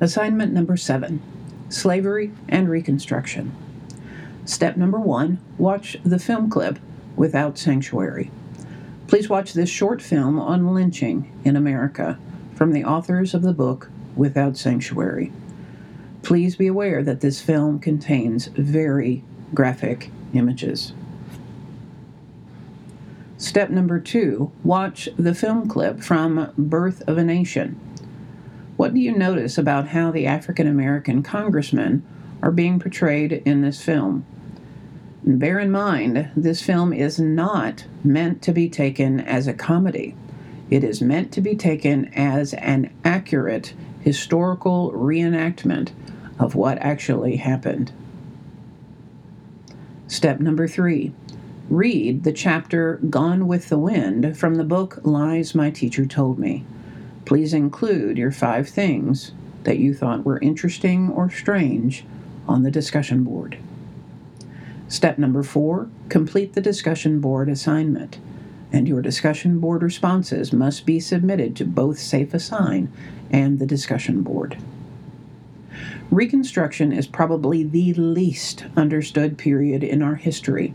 Assignment number seven Slavery and Reconstruction. Step number one watch the film clip Without Sanctuary. Please watch this short film on lynching in America from the authors of the book Without Sanctuary. Please be aware that this film contains very graphic images. Step number two watch the film clip from Birth of a Nation. What do you notice about how the African American congressmen are being portrayed in this film? Bear in mind, this film is not meant to be taken as a comedy. It is meant to be taken as an accurate historical reenactment of what actually happened. Step number three read the chapter Gone with the Wind from the book Lies My Teacher Told Me. Please include your five things that you thought were interesting or strange on the discussion board. Step number four complete the discussion board assignment, and your discussion board responses must be submitted to both Safe Assign and the discussion board. Reconstruction is probably the least understood period in our history.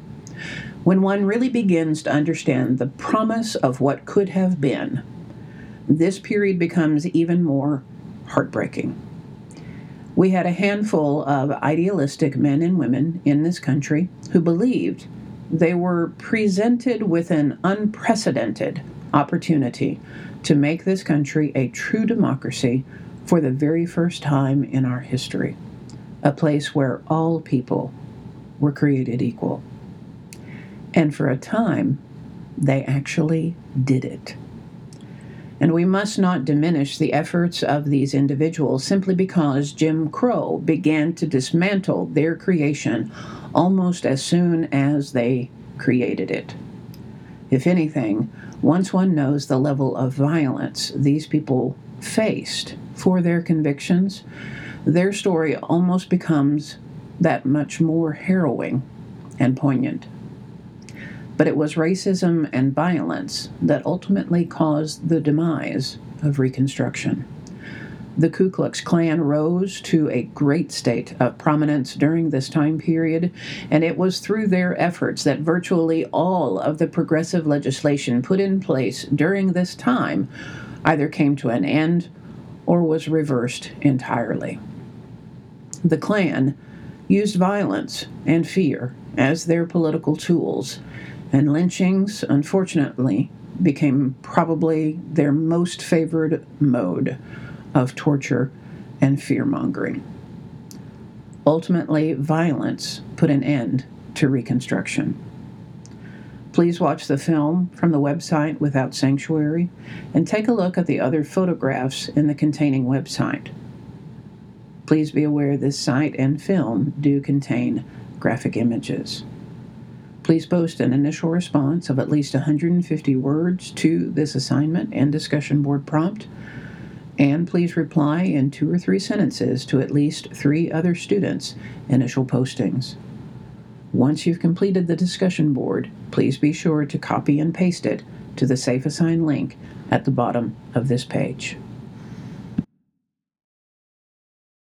When one really begins to understand the promise of what could have been, this period becomes even more heartbreaking. We had a handful of idealistic men and women in this country who believed they were presented with an unprecedented opportunity to make this country a true democracy for the very first time in our history, a place where all people were created equal. And for a time, they actually did it. And we must not diminish the efforts of these individuals simply because Jim Crow began to dismantle their creation almost as soon as they created it. If anything, once one knows the level of violence these people faced for their convictions, their story almost becomes that much more harrowing and poignant but it was racism and violence that ultimately caused the demise of Reconstruction. The Ku Klux Klan rose to a great state of prominence during this time period, and it was through their efforts that virtually all of the progressive legislation put in place during this time either came to an end or was reversed entirely. The Klan used violence and fear as their political tools and lynchings, unfortunately, became probably their most favored mode of torture and fear mongering. Ultimately, violence put an end to Reconstruction. Please watch the film from the website Without Sanctuary and take a look at the other photographs in the containing website. Please be aware this site and film do contain graphic images. Please post an initial response of at least 150 words to this assignment and discussion board prompt. And please reply in two or three sentences to at least three other students' initial postings. Once you've completed the discussion board, please be sure to copy and paste it to the Safe Assign link at the bottom of this page.